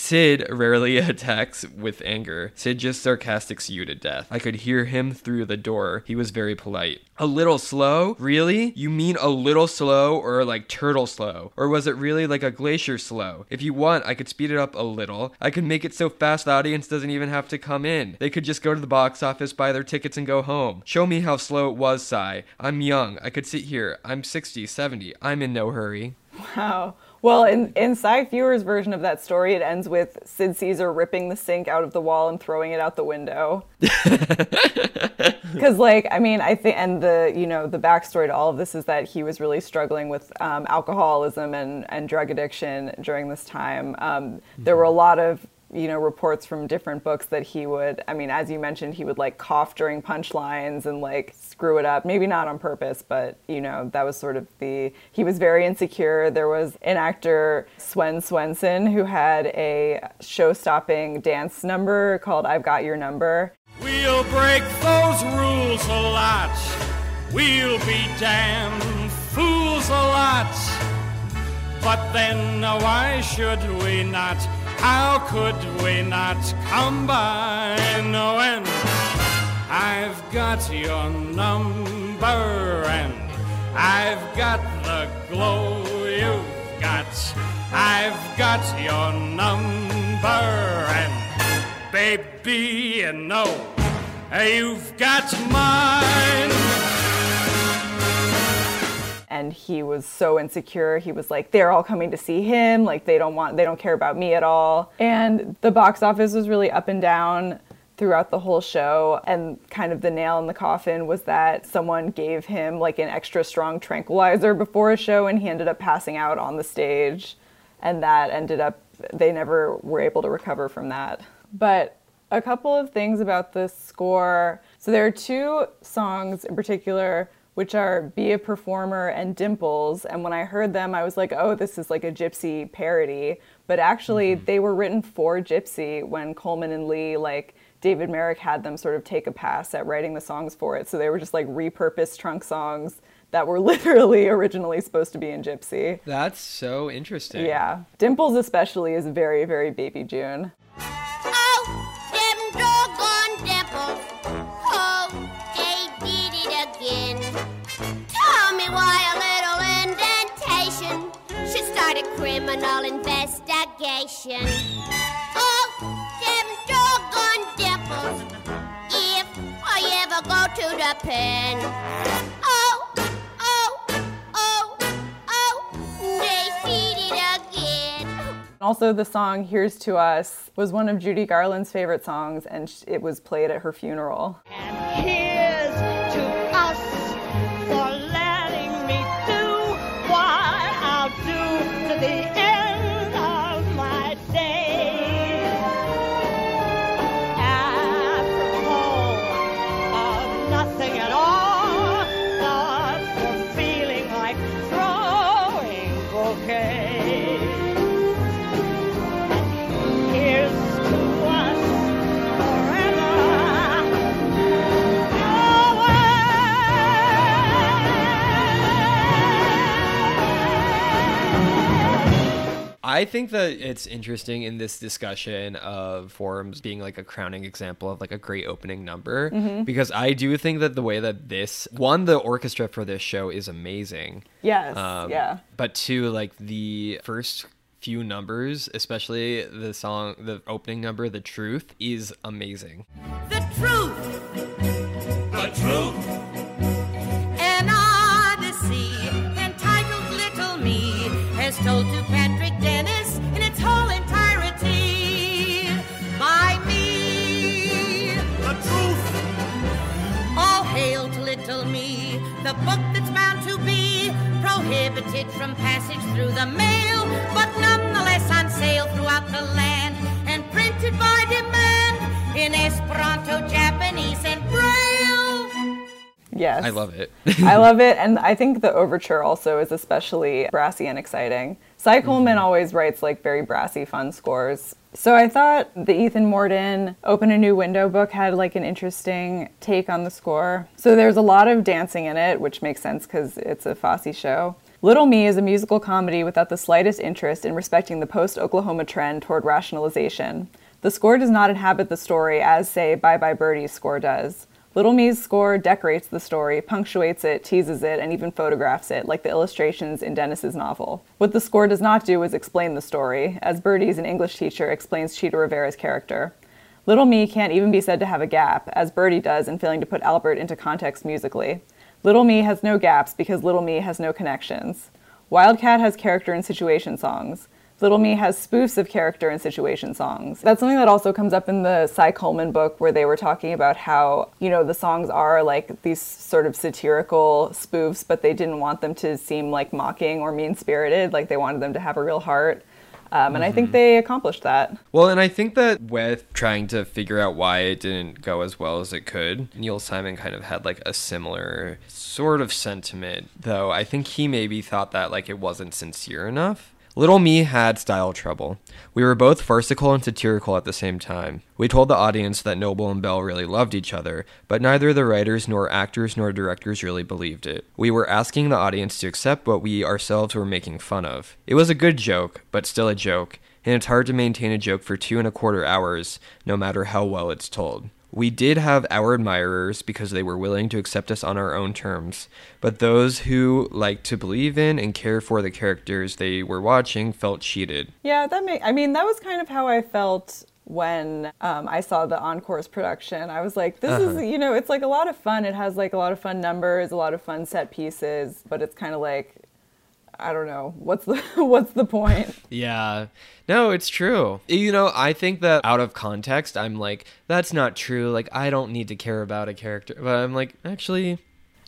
Sid rarely attacks with anger. Sid just sarcastics you to death. I could hear him through the door. He was very polite. A little slow? Really? You mean a little slow or like turtle slow? Or was it really like a glacier slow? If you want, I could speed it up a little. I could make it so fast the audience doesn't even have to come in. They could just go to the box office, buy their tickets, and go home. Show me how slow it was, Cy. I'm young. I could sit here. I'm 60, 70. I'm in no hurry. Wow. Well, in, in Cy Feuer's version of that story, it ends with Sid Caesar ripping the sink out of the wall and throwing it out the window. Because, like, I mean, I think, and the, you know, the backstory to all of this is that he was really struggling with um, alcoholism and, and drug addiction during this time. Um, there were a lot of you know reports from different books that he would i mean as you mentioned he would like cough during punchlines and like screw it up maybe not on purpose but you know that was sort of the he was very insecure there was an actor swen swenson who had a show-stopping dance number called i've got your number We'll break those rules a lot. We'll be damn fools a lot. But then why should we not? How could we not combine when I've got your number and I've got the glow you've got. I've got your number and baby, you know you've got mine. And he was so insecure. He was like they're all coming to see him. Like they don't want they don't care about me at all. And the box office was really up and down throughout the whole show. And kind of the nail in the coffin was that someone gave him like an extra strong tranquilizer before a show and he ended up passing out on the stage. And that ended up they never were able to recover from that. But a couple of things about this score. So there are two songs in particular which are Be a Performer and Dimples. And when I heard them, I was like, oh, this is like a Gypsy parody. But actually, mm-hmm. they were written for Gypsy when Coleman and Leigh, like David Merrick, had them sort of take a pass at writing the songs for it. So they were just like repurposed trunk songs that were literally originally supposed to be in Gypsy. That's so interesting. Yeah. Dimples, especially, is very, very Baby June. Oh, them doggone dimples. If I ever go to the pen. Oh, oh, oh, oh, they did it again. Also, the song Here's to Us was one of Judy Garland's favorite songs, and it was played at her funeral. I think that it's interesting in this discussion of forums being like a crowning example of like a great opening number because I do think that the way that this one the orchestra for this show is amazing. Yes, Um, yeah. But two, like the first few numbers, especially the song, the opening number, "The Truth," is amazing. The truth. The truth. An odyssey entitled Little Me has told to from passage through the mail, but nonetheless on sale throughout the land and printed by demand in Esperanto, Japanese, and Braille. Yes. I love it. I love it, and I think the overture also is especially brassy and exciting. Cy mm-hmm. Coleman always writes like very brassy, fun scores. So I thought the Ethan Mordden Open a New Window book had like an interesting take on the score. So there's a lot of dancing in it, which makes sense because it's a Fosse show. Little Me is a musical comedy without the slightest interest in respecting the post Oklahoma trend toward rationalization. The score does not inhabit the story as, say, Bye Bye Birdie's score does. Little Me's score decorates the story, punctuates it, teases it, and even photographs it, like the illustrations in Dennis's novel. What the score does not do is explain the story, as Birdie's an English teacher explains Chita Rivera's character. Little Me can't even be said to have a gap, as Birdie does in failing to put Albert into context musically. Little Me has no gaps because Little Me has no connections. Wildcat has character and situation songs. Little Me has spoofs of character and situation songs. That's something that also comes up in the Cy Coleman book where they were talking about how, you know, the songs are like these sort of satirical spoofs, but they didn't want them to seem like mocking or mean spirited. Like they wanted them to have a real heart. Um, and I think they accomplished that. Well, and I think that with trying to figure out why it didn't go as well as it could, Neil Simon kind of had like a similar sort of sentiment, though I think he maybe thought that like it wasn't sincere enough. Little Me had style trouble. We were both farcical and satirical at the same time. We told the audience that Noble and Belle really loved each other, but neither the writers nor actors nor directors really believed it. We were asking the audience to accept what we ourselves were making fun of. It was a good joke, but still a joke, and it's hard to maintain a joke for two and a quarter hours, no matter how well it's told. We did have our admirers because they were willing to accept us on our own terms, but those who liked to believe in and care for the characters they were watching felt cheated. Yeah, that make. I mean, that was kind of how I felt when um, I saw the Encore's production. I was like, this Uh-huh. is, you know, it's like a lot of fun. It has like a lot of fun numbers, a lot of fun set pieces, but it's kind of like, I don't know, what's the what's the point? Yeah. No, it's true. You know, I think that out of context, I'm like, that's not true. Like, I don't need to care about a character. But I'm like, actually,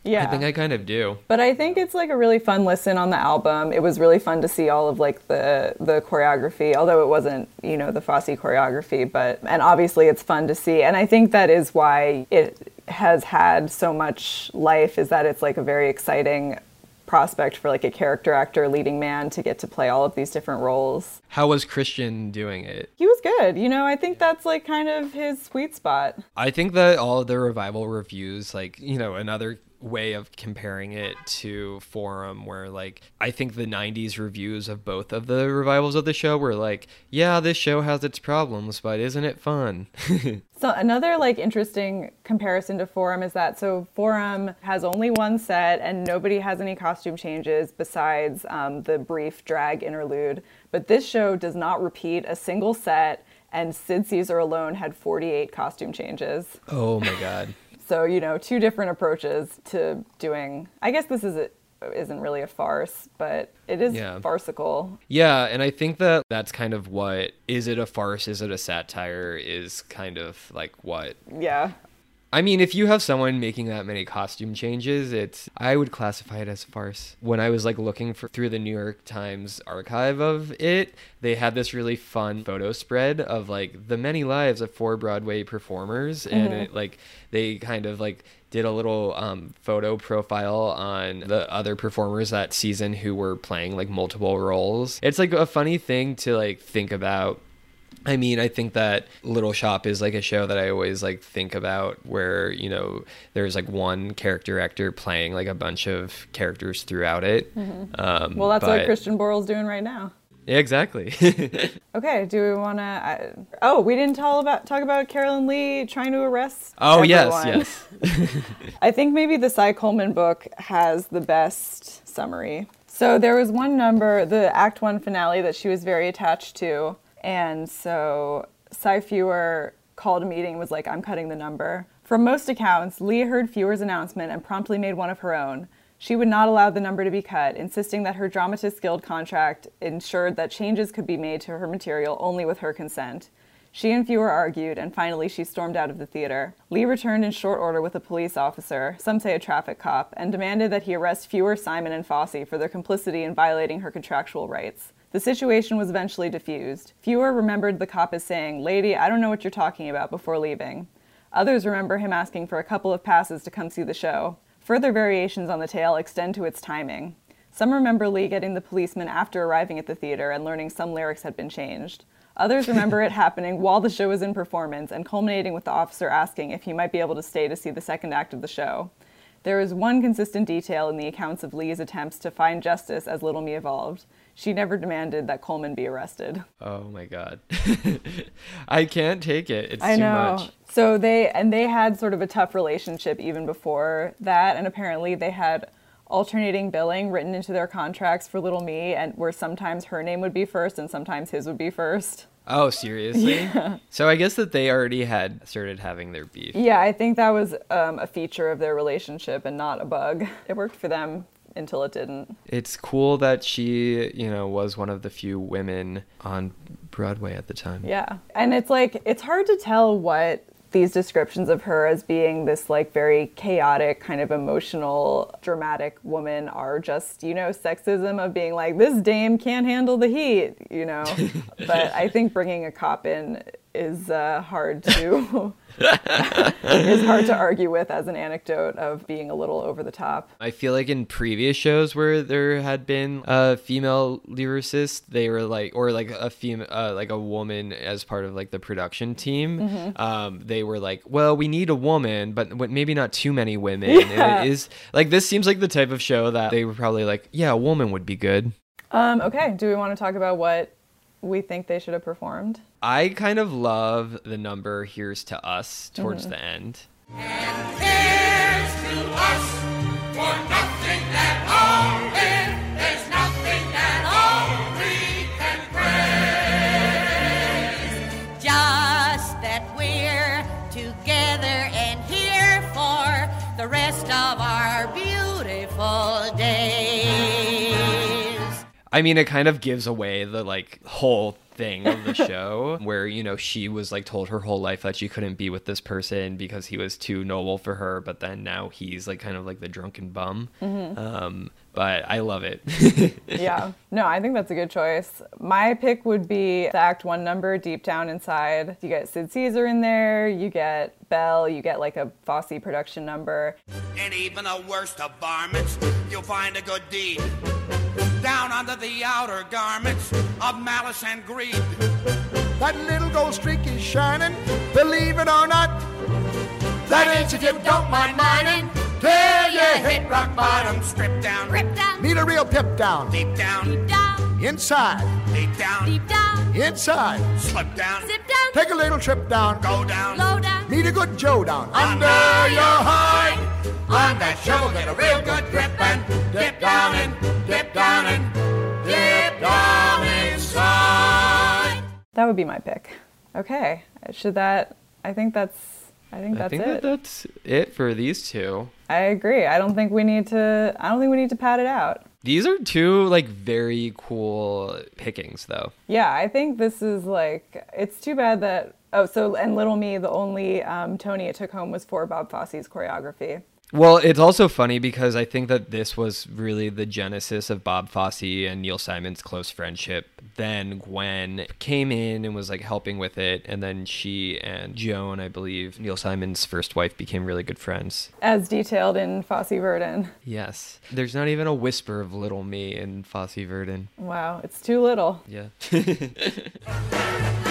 Yeah. I think I kind of do. But I think it's like a really fun listen on the album. It was really fun to see all of like the the choreography, although it wasn't, you know, the Fosse choreography, but and obviously it's fun to see. And I think that is why it has had so much life is that it's like a very exciting prospect for like a character actor leading man to get to play all of these different roles. How was Christian doing it? He was good. You know, I think that's like kind of his sweet spot. I think that all of the revival reviews, like, you know, another way of comparing it to Forum, where, like, I think the 90s reviews of both of the revivals of the show were like, yeah, this show has its problems, but isn't it fun? So another like interesting comparison to Forum is that so Forum has only one set and nobody has any costume changes besides um, the brief drag interlude. But this show does not repeat a single set, and Sid Caesar alone had 48 costume changes. oh my God. So you know, two different approaches to doing. I guess this is a, isn't really a farce, but it is Yeah. farcical. Yeah, and I think that that's kind of what is it a farce, is it a satire, is kind of like what Yeah. I mean, if you have someone making that many costume changes, it's I would classify it as a farce. When I was like looking for through the New York Times archive of it, they had this really fun photo spread of like the many lives of four Broadway performers and it like they kind of like did a little um, photo profile on the other performers that season who were playing like multiple roles. It's like a funny thing to like think about I mean, I think that Little Shop is like a show that I always like think about where, you know, there's like one character actor playing like a bunch of characters throughout it. Um, Well, that's what Christian Borle's doing right now. Yeah, exactly. Okay, do we want to? Oh, we didn't tell about talk about Carolyn Leigh trying to arrest. oh, yes, yes. I think maybe the Cy Coleman book has the best summary. So there was one number, the Act One finale, that she was very attached to, and so Cy Feuer called a meeting was like, "I'm cutting the number." From most accounts, Leigh heard Feuer's announcement and promptly made one of her own. She would not allow the number to be cut, insisting that her Dramatist Guild contract ensured that changes could be made to her material only with her consent. She and Feuer argued, and finally she stormed out of the theater. Leigh returned in short order with a police officer, some say a traffic cop, and demanded that he arrest Feuer, Simon, and Fosse for their complicity in violating her contractual rights. The situation was eventually diffused. Feuer remembered the cop as saying, Lady, I don't know what you're talking about, before leaving. Others remember him asking for a couple of passes to come see the show. Further variations on the tale extend to its timing. Some remember Leigh getting the policeman after arriving at the theater and learning some lyrics had been changed. Others remember it happening while the show was in performance and culminating with the officer asking if he might be able to stay to see the second act of the show. There is one consistent detail in the accounts of Leigh's attempts to find justice as Little Me evolved. She never demanded that Coleman be arrested. oh my god. I can't take it. It's I too know. much. So they and they had sort of a tough relationship even before that, and apparently they had alternating billing written into their contracts for Little Me, and where sometimes her name would be first and sometimes his would be first. Oh, seriously? Yeah. So I guess that they already had started having their beef. Yeah, I think that was um, a feature of their relationship and not a bug. It worked for them until it didn't. It's cool that she, you know, was one of the few women on Broadway at the time. Yeah. And it's like, it's hard to tell what these descriptions of her as being this like very chaotic, kind of emotional, dramatic woman are just, you know, sexism of being like, this dame can't handle the heat, you know. but I think bringing a cop in is uh, hard to. is hard to argue with as an anecdote of being a little over the top. I feel like in previous shows where there had been a female lyricist, they were like, or like a female, uh, like a woman as part of like the production team. Mm-hmm. Um, they were like, well, we need a woman, but maybe not too many women. Yeah. And it is like this seems like the type of show that they were probably like, yeah, a woman would be good. Um, okay, do we want to talk about what we think they should have performed? I kind of love the number "Here's to Us" towards Mm-hmm. the end. Here's to us for nothing at all. I mean, it kind of gives away the like whole thing of the show where you know she was like told her whole life that she couldn't be with this person because he was too noble for her but then now he's like kind of like the drunken bum um but i love it yeah. No, I think that's a good choice. My pick would be the Act One number, Deep Down Inside. You get Sid Caesar in there, you get Belle, you get like a Fosse production number. In even the worst of varmints, you'll find a good deed. Down under the outer garments of malice and greed. That little gold streak is shining, believe it or not. That is if you don't mind mining. Till you hit rock bottom, Strip down, Rip down, need a real pip down. deep down, down, Inside, deep down, deep down, inside. slip down, zip down, Take a little trip down. go down, low down. Meet a good Joe down. under your hide. On that shovel, get a real good grip and dip down and dip down and dip down inside. That would be my pick. Okay. Should that I think that's I think that's i that's think it. that that's it for these two I agree. I don't think we need to I don't think we need to pad it out. These are two like very cool pickings though Yeah, I think this is like it's too bad that oh so and Little Me the only um, Tony it took home was for Bob Fosse's choreography. Well, it's also funny because I think that this was really the genesis of Bob Fosse and Neil Simon's close friendship. Then Gwen came in and was like helping with it, and then she and Joan, I believe, Neil Simon's first wife, became really good friends. As detailed in Fosse Verdon. Yes. There's not even a whisper of little me in Fosse Verdon. Wow, it's too little. Yeah.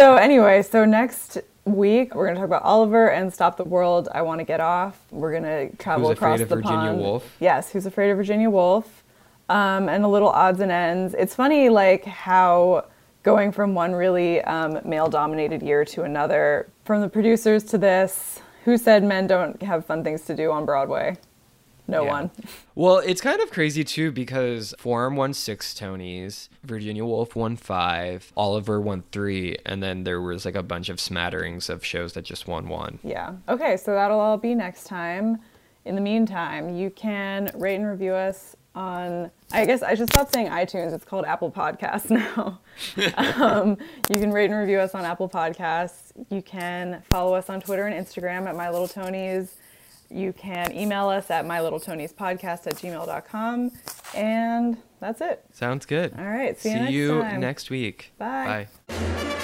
So anyway, so next week we're gonna talk about Oliver and Stop the World. I want to get off. We're gonna travel Who's across Afraid of the Virginia pond. Woolf? Yes, who's afraid of Virginia Woolf? Um, and a little odds and ends. It's funny, like how going from one really um, male-dominated year to another, from the producers to this. Who said men don't have fun things to do on Broadway? No Yeah. one. Well, it's kind of crazy too because Forum won six Tonys, Virginia Woolf won five, Oliver won three, and then there was like a bunch of smatterings of shows that just won one. Yeah. Okay, so that'll all be next time. In the meantime, you can rate and review us on, I guess I should stop saying iTunes. It's called Apple Podcasts now. um, you can rate and review us on Apple Podcasts. You can follow us on Twitter and Instagram at My Little Tonys. You can email us at mylittletonyspodcast at gmail.com. And that's it. Sounds good. All right. See you See next you next week. Bye. Bye.